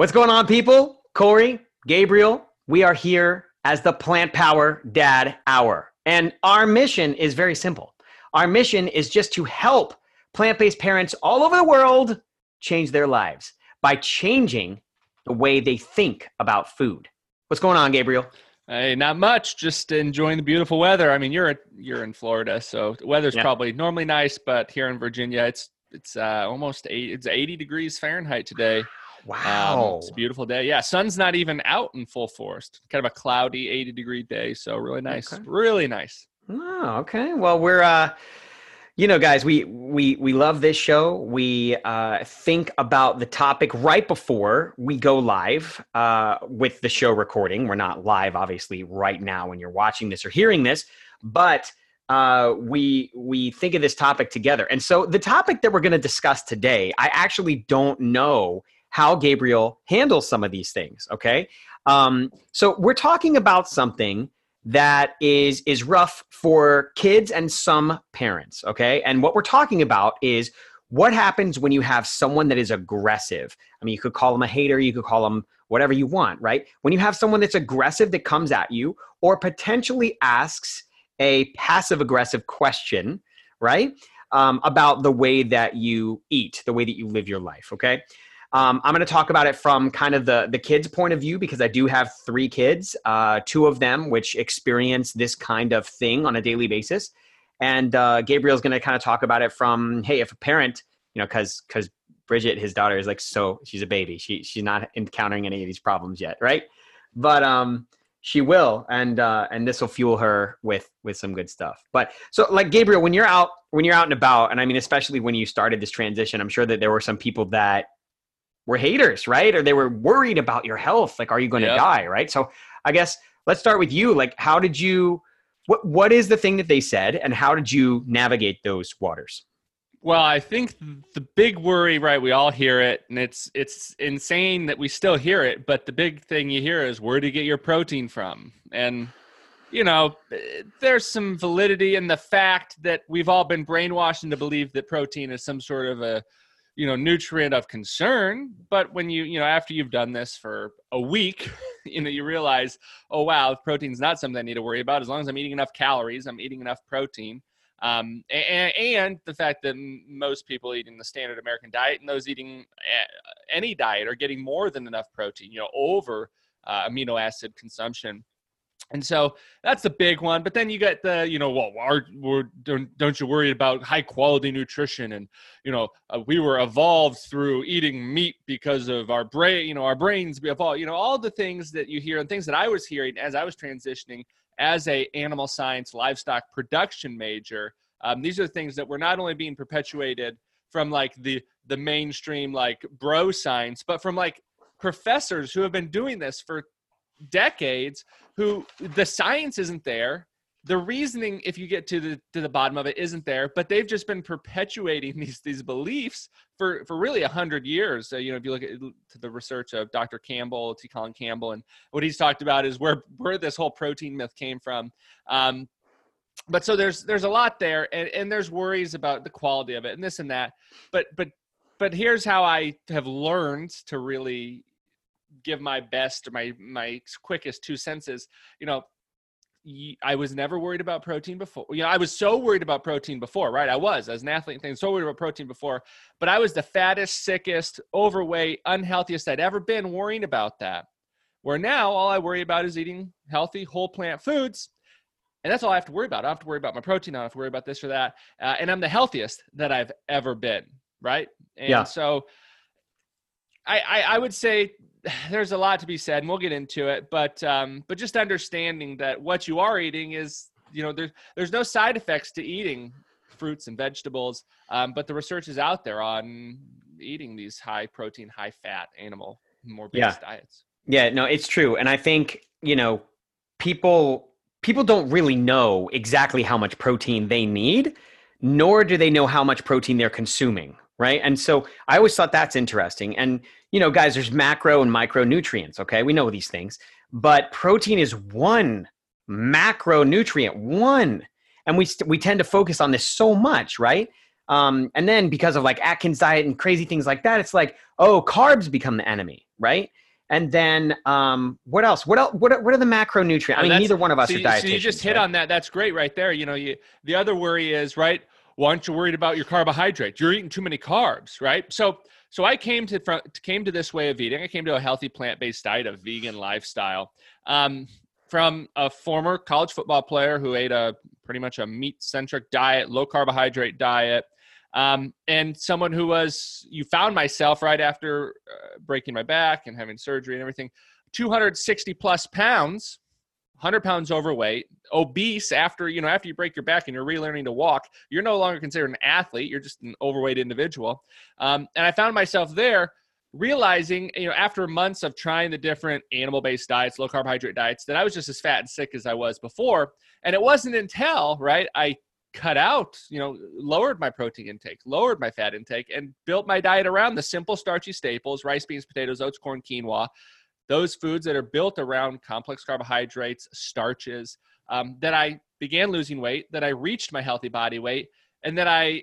What's going on, people? Corey, Gabriel, we are here as the Plant Power Dad Hour. And our mission is very simple. Our mission is just to help plant based parents all over the world change their lives by changing the way they think about food. What's going on, Gabriel? Hey, not much. Just enjoying the beautiful weather. I mean, you're you're in Florida, so the weather's yeah. probably normally nice, but here in Virginia, it's it's uh, almost eight. It's 80 degrees Fahrenheit today. Wow. Um, it's a beautiful day. Yeah, sun's not even out in full force. Kind of a cloudy 80 degree day. So really nice. Okay. Really nice. Oh, okay. Well, we're uh you know guys we we we love this show we uh, think about the topic right before we go live uh, with the show recording we're not live obviously right now when you're watching this or hearing this but uh, we we think of this topic together and so the topic that we're going to discuss today i actually don't know how Gabriel handles some of these things. Okay. Um, so we're talking about something that is is rough for kids and some parents okay and what we're talking about is what happens when you have someone that is aggressive i mean you could call them a hater you could call them whatever you want right when you have someone that's aggressive that comes at you or potentially asks a passive aggressive question right um, about the way that you eat the way that you live your life okay um, I'm going to talk about it from kind of the the kids' point of view because I do have three kids, uh, two of them which experience this kind of thing on a daily basis, and uh, Gabriel's going to kind of talk about it from hey, if a parent, you know, because because Bridget, his daughter, is like so she's a baby, she she's not encountering any of these problems yet, right? But um, she will, and uh, and this will fuel her with with some good stuff. But so like Gabriel, when you're out when you're out and about, and I mean especially when you started this transition, I'm sure that there were some people that were haters, right? Or they were worried about your health. Like, are you going to yep. die, right? So I guess let's start with you. Like, how did you? What What is the thing that they said, and how did you navigate those waters? Well, I think the big worry, right? We all hear it, and it's it's insane that we still hear it. But the big thing you hear is where to get your protein from, and you know, eh, there's some validity in the fact that we've all been brainwashed into believe that protein is some sort of a you know nutrient of concern but when you you know after you've done this for a week you know you realize oh wow protein's not something i need to worry about as long as i'm eating enough calories i'm eating enough protein. Um, and, and, the fact that most people eating the standard american diet and those eating any diet are getting more than enough protein you know over uh, amino acid consumption and so that's the big one. But then you get the, you know, well, our, don't, don't you worry about high quality nutrition? And, you know, uh, we were evolved through eating meat because of our brain, you know, our brains, we evolved, you know, all the things that you hear and things that I was hearing as I was transitioning as a animal science livestock production major. Um, these are the things that were not only being perpetuated from like the, the mainstream, like bro science, but from like professors who have been doing this for decades who the science isn't there. The reasoning if you get to the to the bottom of it isn't there but they've just been perpetuating these these beliefs for for really a hundred years. So, you know if you look at the research of dr campbell t. Colin campbell and what he's talked about is where where this whole protein myth came from. Um, but so there's there's a lot there and, and there's worries about the quality of it and this and that. But but but here's how i have learned to really give my best or my my quickest two senses you know I was never worried about protein before. You know, I was so worried about protein before, right? I was as an athlete and thing, so worried about protein before, but I was the fattest, sickest, overweight, unhealthiest I'd ever been worrying about that. Where now all I worry about is eating healthy, whole plant foods. And that's all I have to worry about. I don't have to worry about my protein. I don't have to worry about this or that. Uh, and I'm the healthiest that I've ever been, right? And yeah. so I, I, I would say there's a lot to be said, and we'll get into it. But um, but just understanding that what you are eating is, you know, there's there's no side effects to eating fruits and vegetables. Um, but the research is out there on eating these high protein, high fat animal more based yeah. diets. Yeah, no, it's true, and I think you know people people don't really know exactly how much protein they need, nor do they know how much protein they're consuming right? And so I always thought that's interesting. And you know, guys, there's macro and micronutrients. Okay, we know these things, but protein is one macronutrient, one, and we st- we tend to focus on this so much, right? Um, and then because of like Atkins diet and crazy things like that, it's like, oh, carbs become the enemy, right? And then um, what else? What else? What are, what are the macronutrients? I mean, neither one of us so are you, dietitians. So you just hit right? on that. That's great right there. You know, you the other worry is right. Why aren't you worried about your carbohydrates? You're eating too many carbs, right? So so I came to came to this way of eating. I came to a healthy plant based diet, a vegan lifestyle. Um, from a former college football player who ate a pretty much a meat centric diet, low carbohydrate diet, um, and someone who was you found myself right after uh, breaking my back and having surgery and everything 260 plus pounds 100 pounds overweight obese after you know after you break your back and you're relearning to walk you're no longer considered an athlete you're just an overweight individual. Um, and i found myself there realizing you know after months of trying the different animal based diets low carbohydrate diets that i was just as fat and sick as i was before. And it wasn't until right i cut out, you know, lowered my protein intake, lowered my fat intake, and built my diet around the simple starchy staples rice, beans, potatoes, oats, corn, quinoa, those foods that are built around complex carbohydrates, starches, um, that I began losing weight, that I reached my healthy body weight, and that I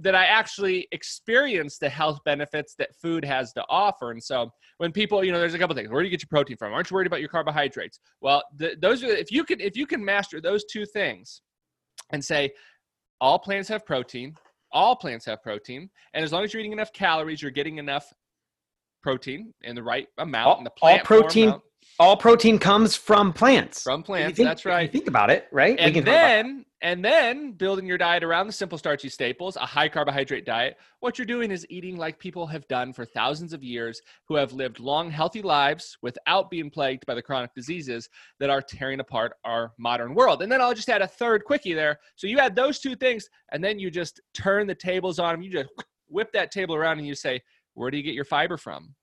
that I actually experienced the health benefits that food has to offer. And so when people, you know, there's a couple things. Where do you get your protein from? Aren't you worried about your carbohydrates? Well, the, those are if you can if you can master those two things, and say all plants have protein all plants have protein and as long as you're eating enough calories you're getting enough protein in the right amount all, in the plant all protein amount. all protein comes from plants from plants think, that's right think about it right and then and then building your diet around the simple starchy staples, a high carbohydrate diet, what you're doing is eating like people have done for thousands of years who have lived long, healthy lives without being plagued by the chronic diseases that are tearing apart our modern world. And then I'll just add a third quickie there. So you add those two things, and then you just turn the tables on them. You just whip that table around and you say, Where do you get your fiber from?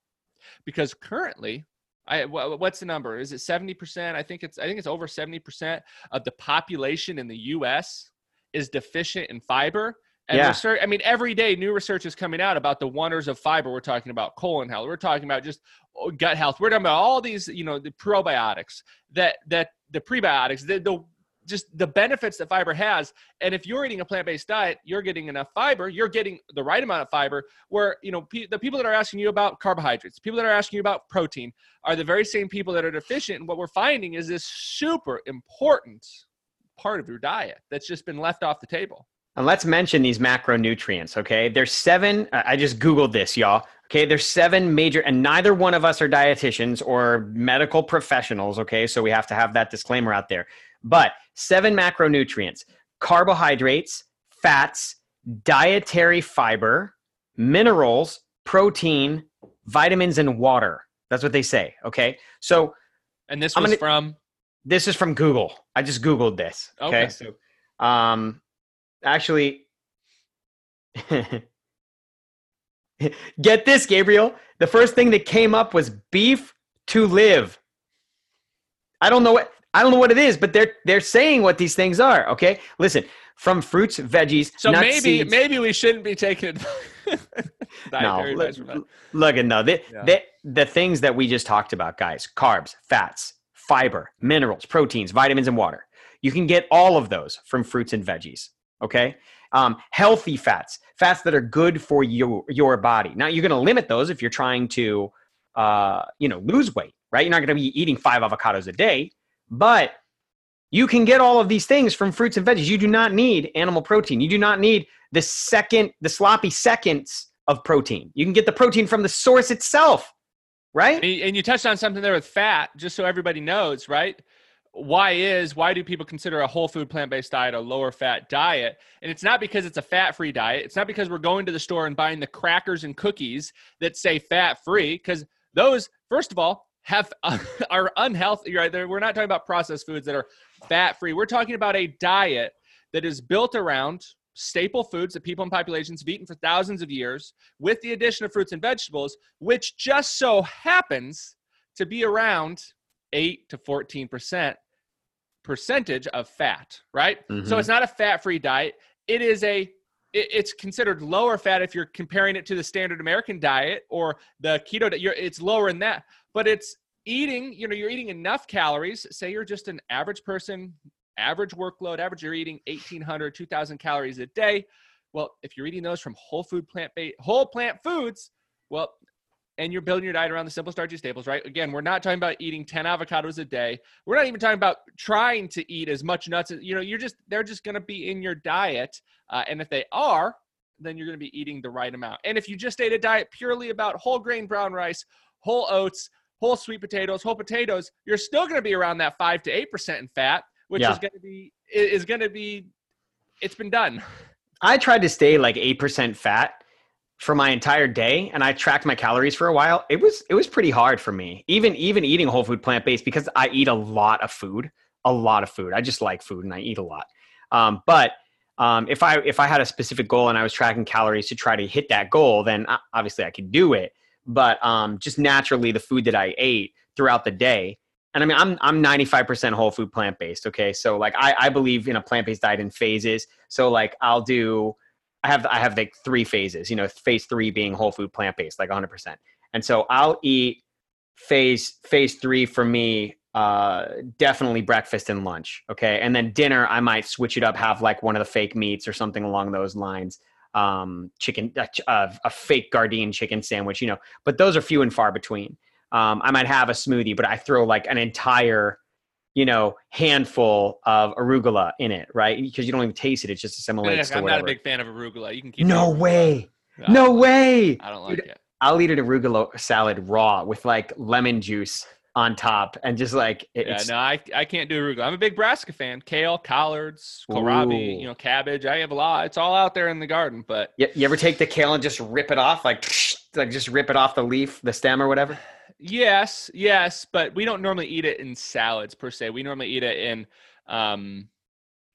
Because currently, I what's the number? Is it 70%? I think it's I think it's over 70% of the population in the US is deficient in fiber. And yeah. research, I mean, every day new research is coming out about the wonders of fiber. We're talking about colon health. We're talking about just oh, gut health. We're talking about all these, you know, the probiotics that that the prebiotics, the, the just the benefits that fiber has. And if you're eating a plant-based diet you're getting enough fiber you're getting the right amount of fiber where you know the people that are asking you about carbohydrates people that are asking you about protein are the very same people that are deficient. And what we're finding is this super important part of your diet that's just been left off the table. And let's mention these macronutrients okay? There's seven i just googled this y'all okay? There's seven major and neither one of us are dietitians or medical professionals okay? So we have to have that disclaimer out there. But seven macronutrients carbohydrates, fats, dietary fiber, minerals, protein, vitamins, and water. That's what they say. Okay. So, and this was gonna, from? This is from Google. I just Googled this. Okay. okay. So, um, actually, get this, Gabriel. The first thing that came up was beef to live. I don't know what I don't know what it is, but they're they're saying what these things are. Okay, listen, from fruits, veggies. So nuts, maybe seeds, maybe we shouldn't be taking it. no, look, look at no, the, yeah. the the things that we just talked about, guys: carbs, fats, fiber, minerals, proteins, vitamins, and water. You can get all of those from fruits and veggies. Okay, um, healthy fats, fats that are good for your your body. Now you're going to limit those if you're trying to, uh, you know, lose weight. Right? You're not going to be eating five avocados a day but you can get all of these things from fruits and veggies. You do not need animal protein. You do not need the second, the sloppy seconds of protein. You can get the protein from the source itself, right? And you touched on something there with fat, just so everybody knows, right? Why is why do people consider a whole food plant based diet a lower fat diet? And it's not because it's a fat free diet. It's not because we're going to the store and buying the crackers and cookies that say fat free, because those, first of all, have are unhealthy right we're not talking about processed foods that are fat free we're talking about a diet that is built around staple foods that people and populations have eaten for thousands of years with the addition of fruits and vegetables which just so happens to be around 8 to 14 percent percentage of fat right mm-hmm. so it's not a fat free diet it is a it's considered lower fat if you're comparing it to the standard American diet or the keto diet. It's lower in that but it's eating, you know, you're eating enough calories. Say you're just an average person, average workload, average, you're eating 1,800, 2,000 calories a day. Well, if you're eating those from whole food plant based whole plant foods, well, and you're building your diet around the simple starchy staples, right? Again, we're not talking about eating 10 avocados a day. We're not even talking about trying to eat as much nuts as, you know, you're just, they're just going to be in your diet. Uh, and if they are, then you're going to be eating the right amount. And if you just ate a diet purely about whole grain brown rice, whole oats, whole sweet potatoes, whole potatoes, you're still going to be around that five to eight percent in fat, which Yeah. is going to be is going to be. It's been done. I tried to stay like eight percent fat for my entire day, and I tracked my calories for a while. It was it was pretty hard for me, even even eating whole food plant based because I eat a lot of food, a lot of food. I just like food and I eat a lot. Um, but um, if I if I had a specific goal and I was tracking calories to try to hit that goal, then uh, obviously I could do it. But um, just naturally, the food that I ate throughout the day, and I mean, I'm I'm 95% whole food plant based. Okay, so like I I believe in a plant based diet in phases. So like I'll do, I have I have like three phases. You know, phase three being whole food plant based, like 100%. And so I'll eat phase phase three for me uh definitely breakfast and lunch okay and then dinner i might switch it up have like one of the fake meats or something along those lines um chicken uh, uh, a fake gardein chicken sandwich you know but those are few and far between um i might have a smoothie but i throw like an entire you know handful of arugula in it right because you don't even taste it it just assimilates I'm not a big fan of arugula. You can keep no arugula. way I no like- way I don't like Dude, it. I'll eat an arugula salad raw with like lemon juice on top and just like Yeah, no, I, I can't do arugula. I'm a big brassica fan. Kale, collards, kohlrabi, Ooh. you know, cabbage. I have a lot. It's all out there in the garden, but you, you ever take the kale and just rip it off like like just rip it off the leaf the stem or whatever Yes, yes, but we don't normally eat it in salads per se. We normally eat it in, um,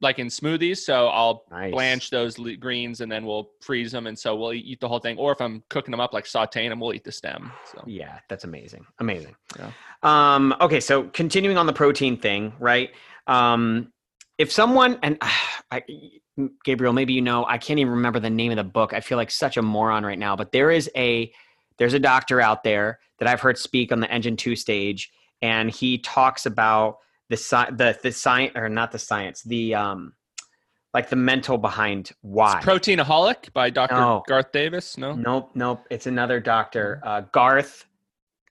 like in smoothies. So I'll nice blanch those le- greens and then we'll freeze them, and so we'll eat the whole thing. Or if I'm cooking them up, like sautéing them, we'll eat the stem. So yeah that's amazing amazing Yeah. um okay so continuing on the protein thing right um if someone and I, gabriel maybe you know i can't even remember the name of the book i feel like such a moron right now but there is a there's a doctor out there that i've heard speak on the engine 2 stage and he talks about the sci- the the science or not the science the um like the mental behind why It's Proteinaholic by Dr. No. Garth Davis. No, Nope, nope. It's another doctor. Uh, Garth.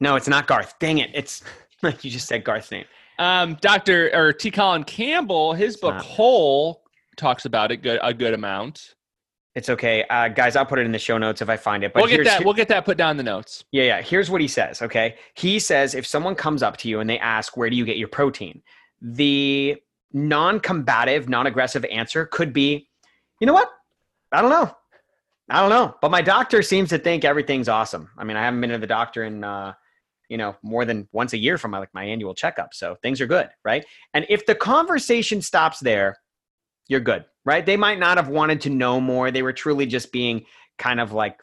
No, it's not Garth. Dang it. It's like you just said Garth's name. um, Dr. or T. Colin Campbell, his book not. Whole talks about it good a good amount. It's okay, uh, guys. I'll put it in the show notes if I find it. But we'll get that. We'll get that put down in the notes. Yeah, yeah. Here's what he says. Okay, he says if someone comes up to you and they ask where do you get your protein, the non-combative, non-aggressive answer could be, you know what? I don't know. I don't know. But my doctor seems to think everything's awesome. I mean, I haven't been to the doctor in, uh, you know, more than once a year for my like my annual checkup, so things are good, right? And if the conversation stops there, you're good, right? They might not have wanted to know more. They were truly just being kind of like,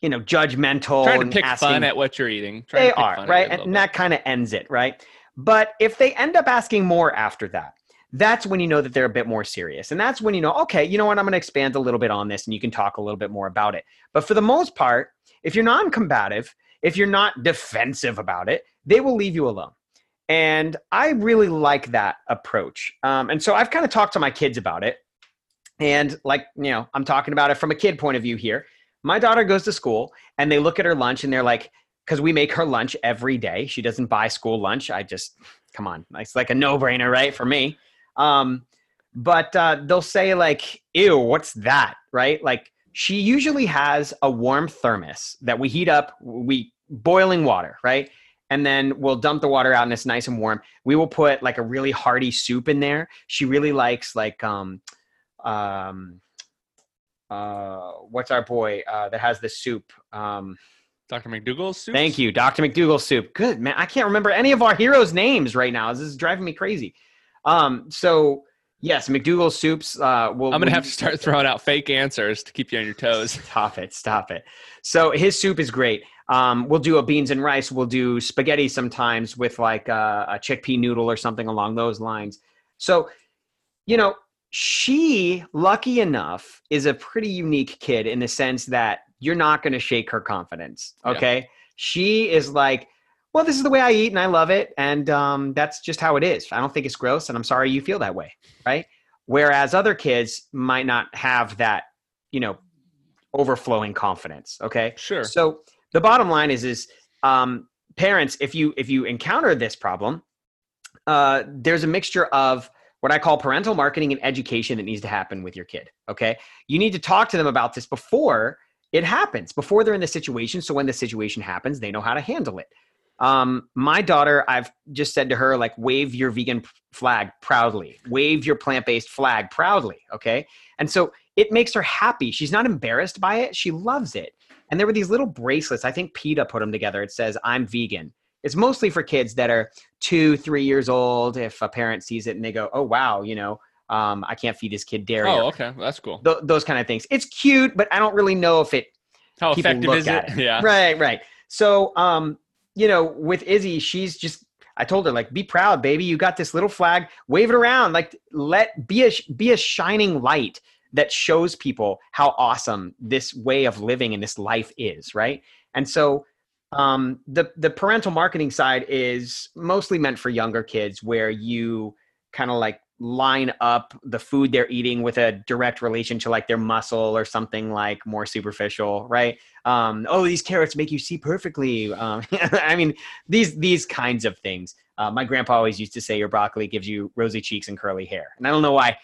you know, judgmental, Trying to and pick asking, fun at what you're eating. Trying they are right and bit. that kind of ends it right but if they end up asking more after that that's when you know that they're a bit more serious and that's when you know okay you know what i'm going to expand a little bit on this and you can talk a little bit more about it but for the most part if you're non-combative if you're not defensive about it they will leave you alone and i really like that approach um, and so i've kind of talked to my kids about it and like you know i'm talking about it from a kid point of view here my daughter goes to school and they look at her lunch and they're like because we make her lunch every day. She doesn't buy school lunch. I just, come on, it's like a no brainer, right? For me. Um, but uh, they'll say, like, ew, what's that? Right? Like, she usually has a warm thermos that we heat up, we boiling water, right? And then we'll dump the water out and it's nice and warm. We will put like a really hearty soup in there. She really likes like um um uh what's our boy uh that has the soup? Um Dr. McDougall's soup. Thank you, Dr. McDougall soup. Good man. I can't remember any of our heroes' names right now. This is driving me crazy. Um, so yes, McDougall soups. Uh, will I'm gonna have to start throwing out fake answers to keep you on your toes. Stop it! Stop it! So his soup is great. Um, we'll do a beans and rice. We'll do spaghetti sometimes with like a, a chickpea noodle or something along those lines. So, you know, she, lucky enough, is a pretty unique kid in the sense that you're not going to shake her confidence. Yeah. Okay. She is like, well, this is the way I eat and I love it. And um, that's just how it is. I don't think it's gross. And I'm sorry you feel that way. Right. whereas other kids might not have that, you know, overflowing confidence. Okay. Sure. So the bottom line is, is um, parents, if you if you encounter this problem, uh, there's a mixture of what I call parental marketing and education that needs to happen with your kid. Okay. You need to talk to them about this before it happens, before they're in the situation. So when the situation happens, they know how to handle it. Um, my daughter, I've just said to her, like, wave your vegan flag proudly, wave your plant based flag proudly. Okay. And so it makes her happy. She's not embarrassed by it. She loves it. And there were these little bracelets. I think PETA put them together. It says, I'm vegan. It's mostly for kids that are two, three years old. If a parent sees it and they go, "Oh wow," you know, um, I can't feed this kid dairy. Oh, okay, that's cool. Th- those kind of things. It's cute, but I don't really know if it. How effective is it? it? Yeah. Right, right. So, um, you know, with Izzy, she's just. I told her like, be proud, baby. You got this little flag. Wave it around. Like, let be a be a shining light that shows people how awesome this way of living and this life is. Right. And so um, the the parental marketing side is mostly meant for younger kids, where you kind of like line up the food they're eating with a direct relation to like their muscle or something like more superficial, right? Um, oh, these carrots make you see perfectly. Um, I mean, these these kinds of things. Uh, my grandpa always used to say, "Your broccoli gives you rosy cheeks and curly hair," and I don't know why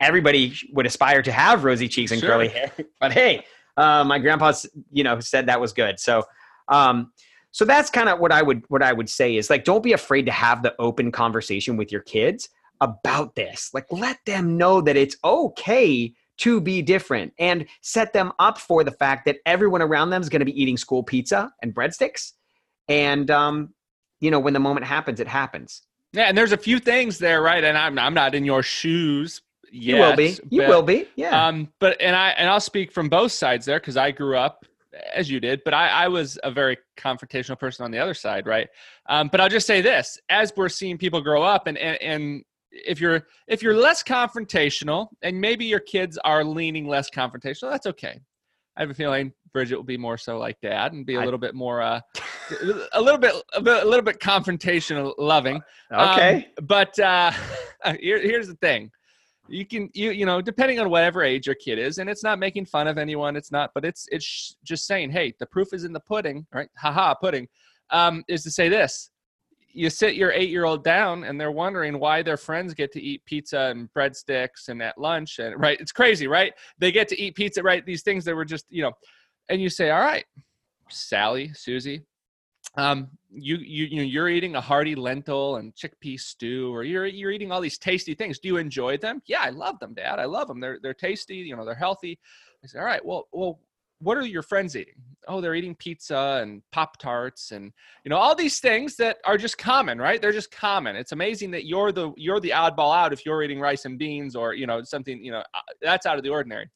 everybody would aspire to have rosy cheeks and sure. curly hair, but hey, uh, my grandpa's you know said that was good, so. Um, so that's kind of what I would what I would say is like don't be afraid to have the open conversation with your kids about this. Like let them know that it's okay to be different and set them up for the fact that everyone around them is going to be eating school pizza and breadsticks. And um, you know, when the moment happens, it happens. Yeah, and there's a few things there, right? And I'm I'm not in your shoes. Yet, you will be. You but, will be. Yeah. Um, but and I and I'll speak from both sides there because I grew up as you did, but I, I, was a very confrontational person on the other side, right? Um, but I'll just say this: as we're seeing people grow up, and, and and if you're if you're less confrontational, and maybe your kids are leaning less confrontational, that's okay. I have a feeling Bridget will be more so like dad and be a little bit more uh, a little bit a, bit, a little bit confrontational loving. Okay. Um, but uh, here, here's the thing you can you you know depending on whatever age your kid is and it's not making fun of anyone it's not but it's it's just saying hey the proof is in the pudding right? Haha pudding um, is to say this. You sit your eight year old down and they're wondering why their friends get to eat pizza and breadsticks and at lunch and right? It's crazy right? They get to eat pizza right? These things that were just you know and you say all right sally susie um, you you you know you're eating a hearty lentil and chickpea stew, or you're you're eating all these tasty things. Do you enjoy them? Yeah, I love them, Dad. I love them. They're they're tasty. You know, they're healthy. I say, all right. Well, well, what are your friends eating? Oh, they're eating pizza and pop tarts and you know all these things that are just common, right? They're just common. It's amazing that you're the you're the oddball out if you're eating rice and beans or you know something you know uh, that's out of the ordinary.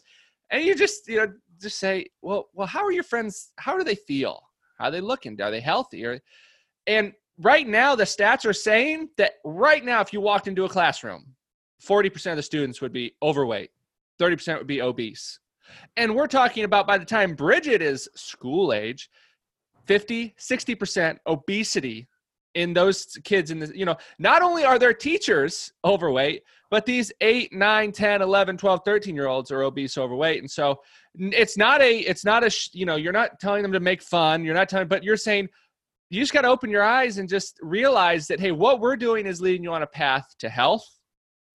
And you just you know just say, well, well, how are your friends? How do they feel? How are they looking? Are they healthy? And right now, the stats are saying that right now, if you walked into a classroom, 40% of the students would be overweight, 30% would be obese. And we're talking about by the time Bridget is school age, 50, 60% obesity in those kids in the you know not only are their teachers overweight but these 8 9 10 11 12 13 year olds are obese overweight and so it's not a it's not a you know you're not telling them to make fun you're not telling but you're saying you just got to open your eyes and just realize that hey what we're doing is leading you on a path to health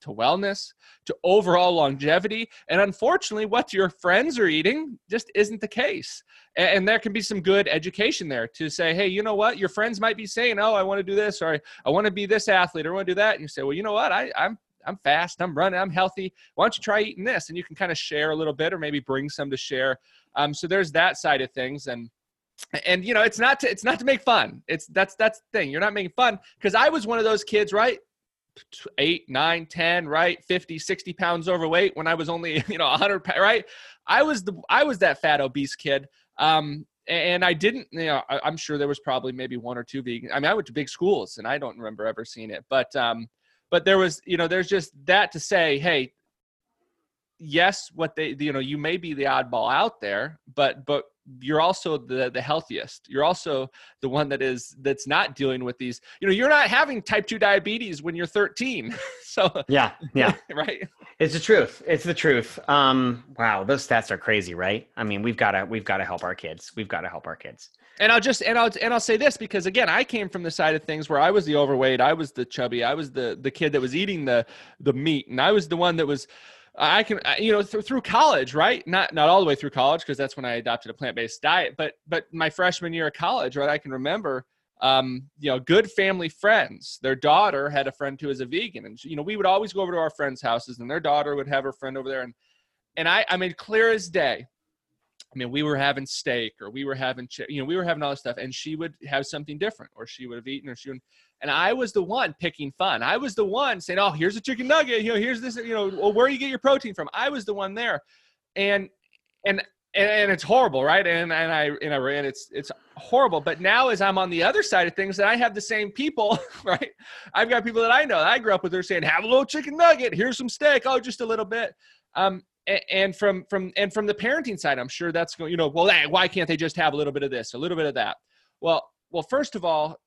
to wellness to overall longevity and unfortunately what your friends are eating just isn't the case. And, there can be some good education there to say hey you know what? Your friends might be saying oh i want to do this or i, I want to be this athlete or i want to do that and you say well you know what? I, i'm i'm fast i'm running i'm healthy why don't you try eating this and you can kind of share a little bit or maybe bring some to share um, so there's that side of things and and you know it's not to it's not to make fun it's that's that's the thing you're not making fun because i was one of those kids right eight, nine, 10, right? 50, 60 pounds overweight when I was only, you know, 100, right? I was the, I was that fat, obese kid. Um, and I didn't, you know, I, am sure there was probably maybe one or two vegan. I mean, I went to big schools and I don't remember ever seeing it, but, um, but there was, you know, there's just that to say, hey, yes, what they, you know, you may be the oddball out there, but, but you're also the the healthiest. You're also the one that is that's not dealing with these you know you're not having type 2 diabetes when you're 13 so yeah yeah. right? It's the truth. It's the truth. Um wow those stats are crazy right? I mean we've got to we've got to help our kids. We've got to help our kids and I'll just and I'll and I'll say this because again, I came from the side of things where I was the overweight, I was the chubby, I was the the kid that was eating the the meat, and I was the one that was I can, you know, th- through college, right? Not not all the way through college because that's when I adopted a plant based diet. But but my freshman year of college, right? I can remember, um, you know, good family friends. Their daughter had a friend who was a vegan, and you know, we would always go over to our friends' houses, and their daughter would have her friend over there, and and I I made clear as day. I mean, we were having steak, or we were having, you know, we were having all this stuff, and she would have something different, or she would have eaten, or she would and I was the one picking fun. I was the one saying, "Oh, here's a chicken nugget. You know, here's this. You know, well, where you get your protein from?" I was the one there, and and and, and it's horrible, right? And and I and I ran. It's it's horrible. But now, as I'm on the other side of things, that I have the same people, right? I've got people that I know that I grew up with. They're saying, "Have a little chicken nugget. Here's some steak. Oh, just a little bit." Um, and from from and from the parenting side, I'm sure that's going. You know, well, why can't they just have a little bit of this, a little bit of that? Well, well, first of all,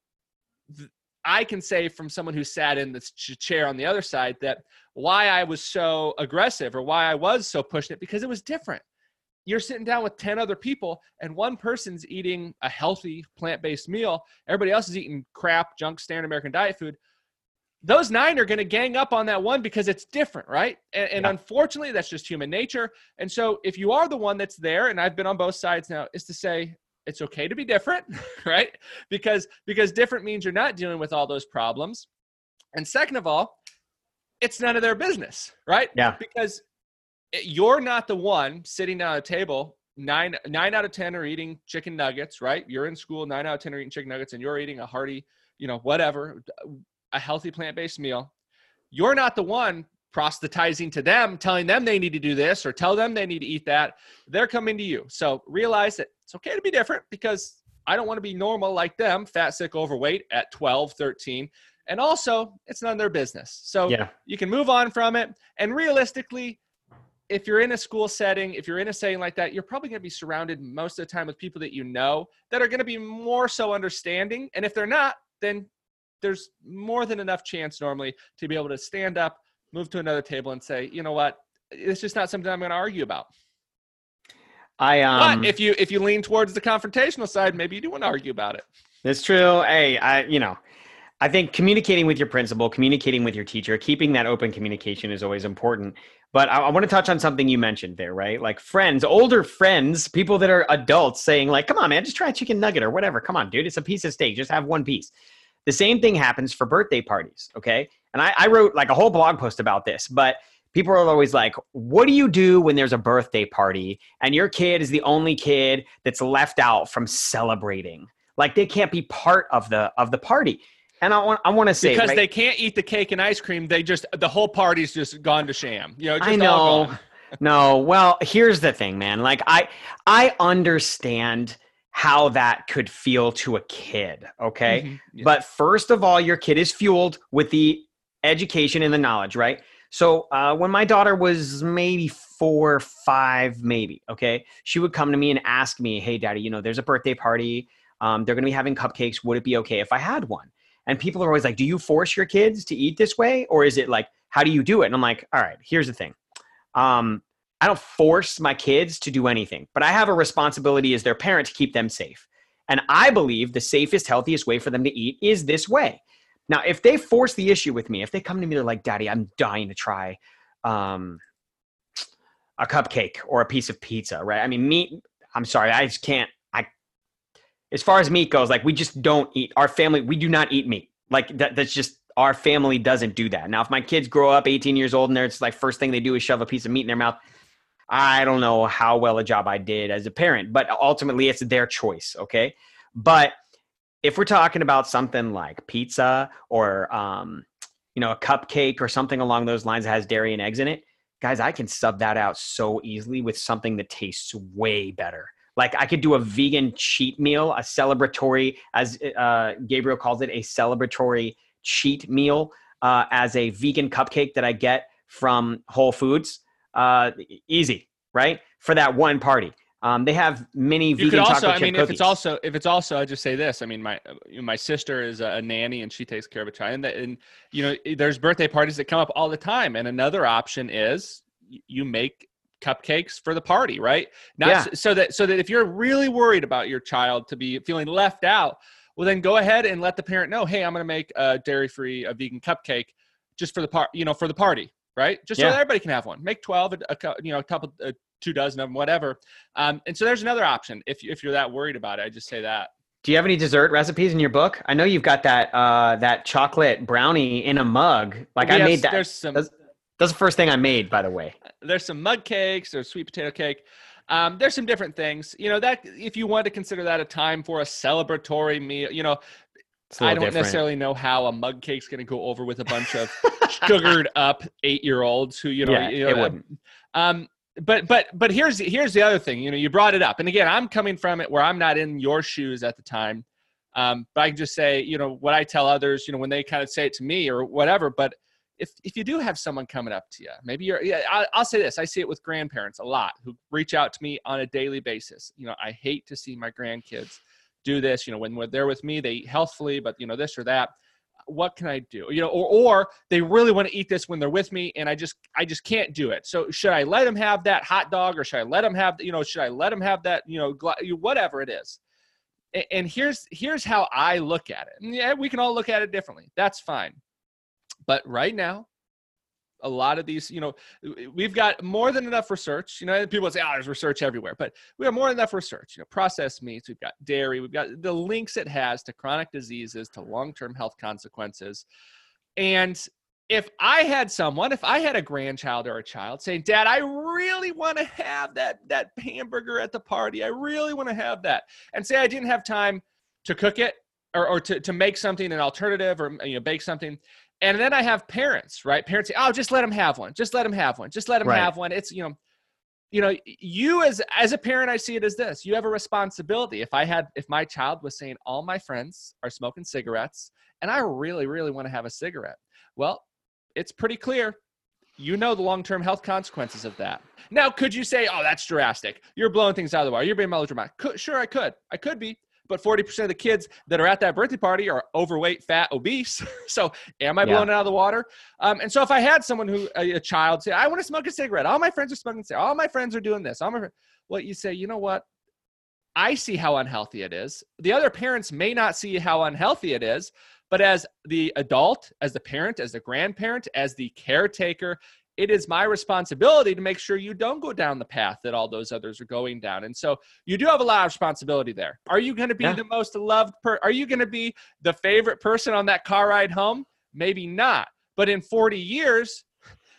I can say from someone who sat in the chair on the other side that why I was so aggressive or why I was so pushing it because it was different. You're sitting down with 10 other people and one person's eating a healthy plant-based meal, everybody else is eating crap, junk, standard American diet food. Those nine are going to gang up on that one because it's different, right? And, and yeah. unfortunately, that's just human nature. And so, if you are the one that's there, and I've been on both sides now, is to say, it's okay to be different right because because different means you're not dealing with all those problems and second of all it's none of their business right yeah because you're not the one sitting down at a table nine nine out of ten are eating chicken nuggets right you're in school nine out of ten are eating chicken nuggets and you're eating a hearty you know whatever a healthy plant-based meal you're not the one proselytizing to them, telling them they need to do this or tell them they need to eat that. They're coming to you. So realize that it's okay to be different because I don't want to be normal like them, fat, sick, overweight at 12, 13. And also, it's none of their business. So yeah. you can move on from it. And realistically, if you're in a school setting, if you're in a setting like that, you're probably going to be surrounded most of the time with people that you know that are going to be more so understanding. And if they're not, then there's more than enough chance normally to be able to stand up, move to another table and say, you know what, it's just not something I'm going to argue about. I um, but if you if you lean towards the confrontational side, maybe you do want to argue about it. It's true. Hey, I you know, I think communicating with your principal, communicating with your teacher, keeping that open communication is always important. But I, I want to touch on something you mentioned there, right? Like friends, older friends, people that are adults saying like, "Come on, man, just try a chicken nugget or whatever. Come on, dude, it's a piece of steak. Just have one piece." The same thing happens for birthday parties. Okay, and I, I wrote like a whole blog post about this, but people are always like, what do you do when there's a birthday party and your kid is the only kid that's left out from celebrating? Like they can't be part of the of the party. And I want I want to say because right, they can't eat the cake and ice cream, they just the whole party's just gone to sham. You know, I know. no, well, here's the thing, man. Like I I understand how that could feel to a kid, okay? Mm-hmm. Yeah. But first of all, your kid is fueled with the education and the knowledge, right? So uh, when my daughter was maybe four, five, maybe, okay, she would come to me and ask me, hey, daddy, you know, there's a birthday party. Um, they're going to be having cupcakes. Would it be okay if I had one? And people are always like, do you force your kids to eat this way? Or is it like, how do you do it? And I'm like, all right, here's the thing. Um, I don't force my kids to do anything, but I have a responsibility as their parent to keep them safe. And I believe the safest, healthiest way for them to eat is this way. Now, if they force the issue with me, if they come to me, they're like, Daddy, I'm dying to try um, a cupcake or a piece of pizza, right? I mean, meat, I'm sorry, I just can't. I, as far as meat goes, like we just don't eat. Our family, we do not eat meat. Like that, that's just our family doesn't do that. Now, if my kids grow up 18 years old and they're like first thing they do is shove a piece of meat in their mouth, I don't know how well a job I did as a parent, but ultimately it's their choice. Okay. But if we're talking about something like pizza or um, you know a cupcake or something along those lines that has dairy and eggs in it guys i can sub that out so easily with something that tastes way better like i could do a vegan cheat meal a celebratory as uh, gabriel calls it a celebratory cheat meal uh, as a vegan cupcake that i get from whole foods uh, easy right for that one party Um, they have many You vegan could also, I mean, cookies. if it's also, if it's also, I just say this. I mean, my my sister is a nanny and she takes care of a child, and, that, and you know, there's birthday parties that come up all the time. And another option is you make cupcakes for the party, right? Not Yeah. so that so that if you're really worried about your child to be feeling left out, well, then go ahead and let the parent know, hey, I'm going to make a dairy-free, a vegan cupcake just for the part, you know, for the party, right? Just so Yeah. that everybody can have one. Make twelve, a, a you know, a couple, uh, two dozen of them, whatever. Um, and so there's another option if if you're that worried about it. I just say that. Do you have any dessert recipes in your book? I know you've got that uh, that chocolate brownie in a mug. Like We I have made that. There's some That's- That's the first thing I made, by the way. there's some mug cakes there's sweet potato cake um, there's some different things you know that if you want to consider that a time for a celebratory meal you know i don't different. necessarily know how a mug cake's going to go over with a bunch of sugared up eight year olds who you know, yeah, you know it wouldn't. um but but but here's here's the other thing you know you brought it up and again i'm coming from it where i'm not in your shoes at the time um but i can just say you know what i tell others you know when they kind of say it to me or whatever but if if you do have someone coming up to you maybe you're yeah I, i'll say this i see it with grandparents a lot who reach out to me on a daily basis you know i hate to see my grandkids do this you know when, they're with me they eat healthfully but you know this or that what can I do? You know, or or they really want to eat this when they're with me, and I just I just can't do it. So should I let them have that hot dog, or should I let them have you know should I let them have that you know whatever it is? And here's here's how I look at it. And yeah, we can all look at it differently. That's fine. But right now, a lot of these, you know, we've got more than enough research. You know, people say, "Oh, there's research everywhere," but we have more than enough research. You know, processed meats, we've got dairy, we've got the links it has to chronic diseases, to long-term health consequences, and if I had someone, if I had a grandchild or a child saying, "Dad, I really want to have that that hamburger at the party. I really want to have that," and say I didn't have time to cook it or, or to, to make something an alternative or you know bake something and then i have parents right? Parents say oh just let them have one just let them have one just let them Right. have one. It's you know you know you as as a parent i see it as this. You have a responsibility. If i had if my child was saying all my friends are smoking cigarettes and i really really want to have a cigarette well it's pretty clear. You know the long-term health consequences of that. Now could you say oh that's drastic. You're blowing things out of the water. You're being melodramatic. Could, sure i could. I could be but 40% of the kids that are at that birthday party are overweight, fat, obese. so am I Yeah. blowing it out of the water? Um, and so if I had someone who, a, a child say, I want to smoke a cigarette. All my friends are smoking cigarettes. All my friends are doing this. All my, fri-" well, you say, you know what? I see how unhealthy it is. The other parents may not see how unhealthy it is, but as the adult, as the parent, as the grandparent, as the caretaker, it is my responsibility to make sure you don't go down the path that all those others are going down. And so you do have a lot of responsibility there. Are you going to be Yeah. the most loved per are you going to be the favorite person on that car ride home? Maybe not. But in 40 years,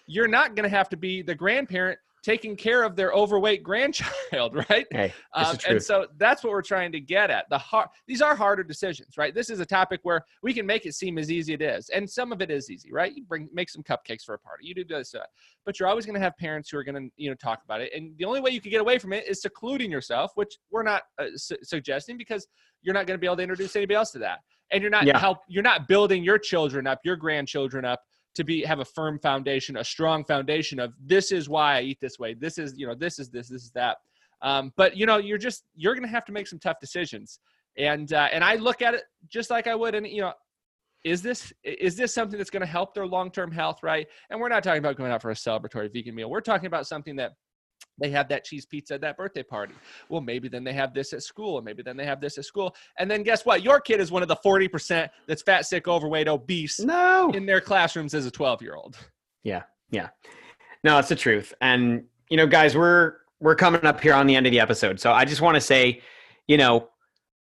you're not going to have to be the grandparent taking care of their overweight grandchild, right? Hey, Um, and so that's what we're trying to get at. The hard, these are harder decisions, right? This is a topic where we can make it seem as easy it is, and some of it is easy, right? You bring make some cupcakes for a party, you do this, uh, but you're always going to have parents who are going to you know talk about it, and the only way you can get away from it is secluding yourself, which we're not uh, su- suggesting because you're not going to be able to introduce anybody else to that, and you're not Yeah. help you're not building your children up, your grandchildren up to be have a firm foundation, a strong foundation of this is why I eat this way. This is you know this is this this is that. Um, but you know you're just you're going to have to make some tough decisions, and uh, and I look at it just like I would, and you know. Is this is this something that's going to help their long term health, right? And we're not talking about going out for a celebratory vegan meal. We're talking about something that they have that cheese pizza at that birthday party. Well, maybe then they have this at school, and maybe then they have this at school. And then guess what? Your kid is one of the 40% that's fat, sick, overweight, obese no. in their classrooms as a 12 year old. Yeah, yeah. No, it's the truth. And you know, guys, we're we're coming up here on the end of the episode. So I just want to say, you know,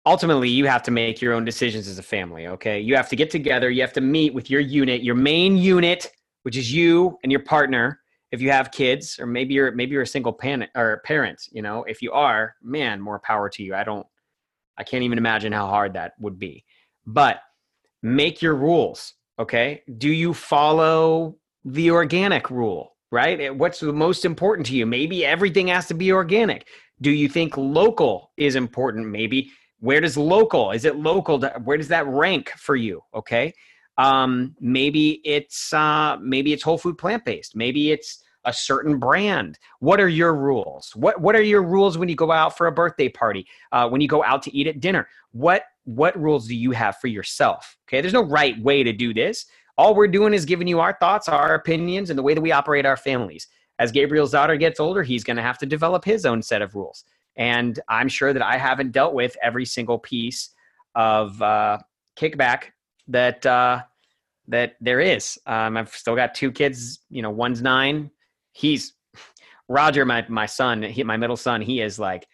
ultimately you have to make your own decisions as a family, okay? You have to get together, you have to meet with your unit, your main unit, which is you and your partner if you have kids or maybe you're maybe you're a single parent or parent, you know, if you are, man, more power to you. I don't I can't even imagine how hard that would be. But make your rules, okay? Do you follow the organic rule, right? Eh, What's the most important to you? Maybe everything has to be organic. Do you think local is important? Maybe where does local? Is it local? To, where does that rank for you? Okay. Um, maybe it's uh, maybe it's whole food plant based. Maybe it's a certain brand. What are your rules? What What are your rules when you go out for a birthday party? Uh, when you go out to eat at dinner? What What rules do you have for yourself? Okay, there's no right way to do this. All we're doing is giving you our thoughts, our opinions, and the way that we operate our families. As Gabriel's daughter gets older, he's going to have to develop his own set of rules. And I'm sure that I haven't dealt with every single piece of uh, kickback that uh, that there is. Um, I've still got two kids. You know, one's nine. He's Roger, my my son, he, my middle son. He is like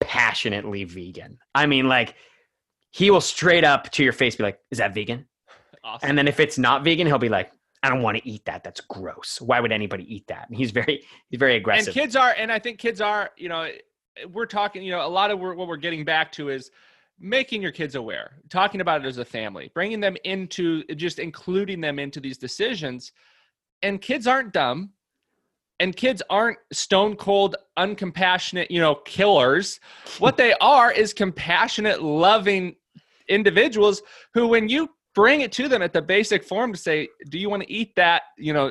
passionately vegan. I mean, like he will straight up to your face be like, "Is that vegan?" Awesome. And then if it's not vegan, he'll be like, I don't want to eat that. That's gross. Why would anybody eat that? And he's very he's very aggressive. And kids are, and I think kids are, you know, we're talking, you know, a lot of what we're getting back to is making your kids aware, talking about it as a family, bringing them into just including them into these decisions. And kids aren't dumb. And kids aren't stone cold, uncompassionate, you know, killers. what they are is compassionate, loving individuals who, when you bring it to them at the basic form to say, do you want to eat that, you know,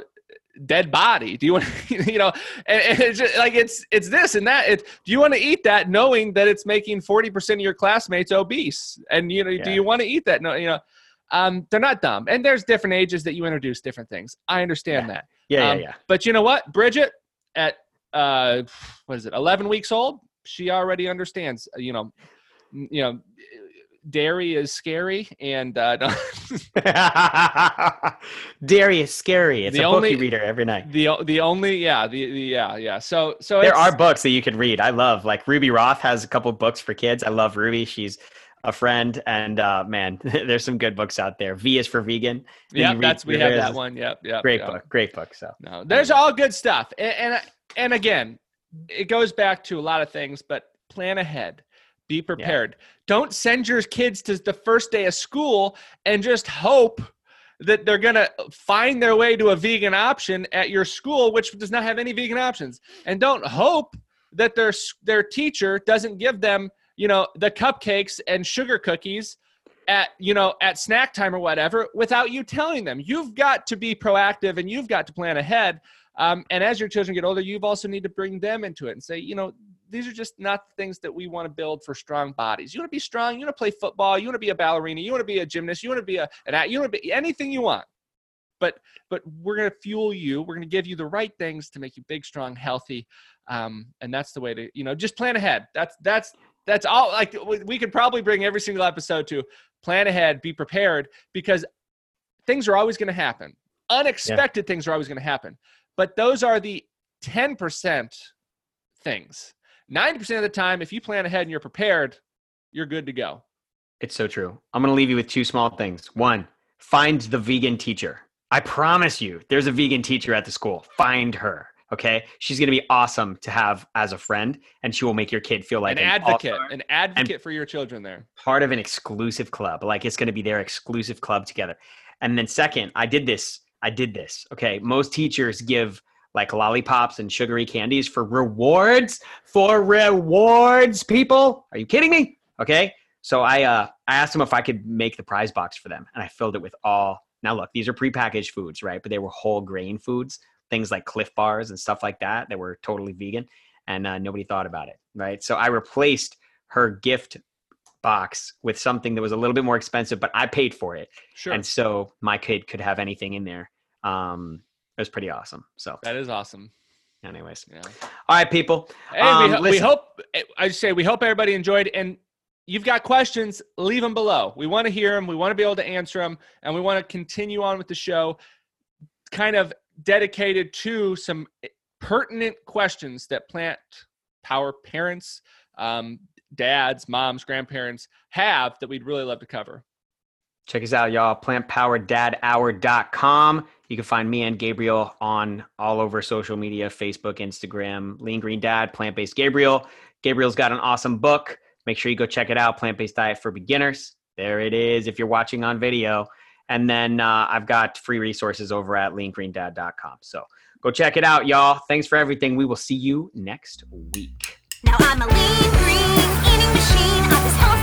dead body? Do you want to you know? And, and it's just, like it's it's this and that. It do you want to eat that knowing that it's making 40% of your classmates obese? And you know yeah. do you want to eat that no you know um, they're not dumb. And there's different ages that you introduce different things. I understand yeah. that. Yeah, um, yeah. yeah but you know what? Bridget at uh what is it 11 weeks old she already understands you know you know dairy is scary and uh, dairy is scary. It's the a only, book you read every night. The the only yeah the, the yeah yeah. So so there are books that you could read. I love like ruby roth has a couple books for kids. I love ruby. She's a friend and uh man there's some good books out there v is for vegan yeah that's we have that one yep yep great yep. book great book so no there's all good stuff and, and and again it goes back to a lot of things but plan ahead be prepared. Yeah. Don't send your kids to the first day of school and just hope that they're going to find their way to a vegan option at your school which does not have any vegan options. And don't hope that their their teacher doesn't give them, you know, the cupcakes and sugar cookies at you know at snack time or whatever without you telling them you've got to be proactive and you've got to plan ahead um, and as your children get older you've also need to bring them into it and say you know these are just not the things that we want to build for strong bodies. You want to be strong, you want to play football, you want to be a ballerina, you want to be a gymnast, you want to be a an you want to be anything you want. But but we're going to fuel you. We're going to give you the right things to make you big, strong, healthy. Um, and that's the way to you know just plan ahead. That's that's that's all. Like we could probably bring every single episode to plan ahead, be prepared because things are always going to happen. Unexpected yeah. things are always going to happen. But those are the 10% things 90% of the time, if you plan ahead and you're prepared, you're good to go. It's so true. I'm going to leave you with two small things. One, find the vegan teacher. I promise you, there's a vegan teacher at the school. Find her. Okay. She's going to be awesome to have as a friend, and she will make your kid feel like an, an advocate, an advocate for your children there. Part of an exclusive club. Like it's going to be their exclusive club together. And then, second, I did this. I did this. Okay. Most teachers give like lollipops and sugary candies for rewards for rewards people are you kidding me okay so i uh i asked them if i could make the prize box for them and i filled it with all now look these are prepackaged foods right but they were whole grain foods things like Clif bars and stuff like that that were totally vegan and uh, nobody thought about it right so i replaced her gift box with something that was a little bit more expensive but i paid for it sure and so my kid could have anything in there um it was pretty awesome. So that is awesome. Anyways, yeah. All right, people. Hey, um, we, we, hope. I just say we hope everybody enjoyed, and you've got questions, leave them below. We want to hear them. We want to be able to answer them, and we want to continue on with the show, kind of dedicated to some pertinent questions that plant power parents, um, dads, moms, grandparents have that we'd really love to cover. Check us out, y'all. PlantPoweredDadHour.com. You can find me and Gabriel on all over social media Facebook, Instagram, Lean Green Dad, Plant Based Gabriel. Gabriel's got an awesome book. Make sure you go check it out Plant Based Diet for Beginners. There it is if you're watching on video. And then uh, I've got free resources over at leangreendad.com. So go check it out, y'all. Thanks for everything. We will see you next week. Now I'm a lean green eating machine.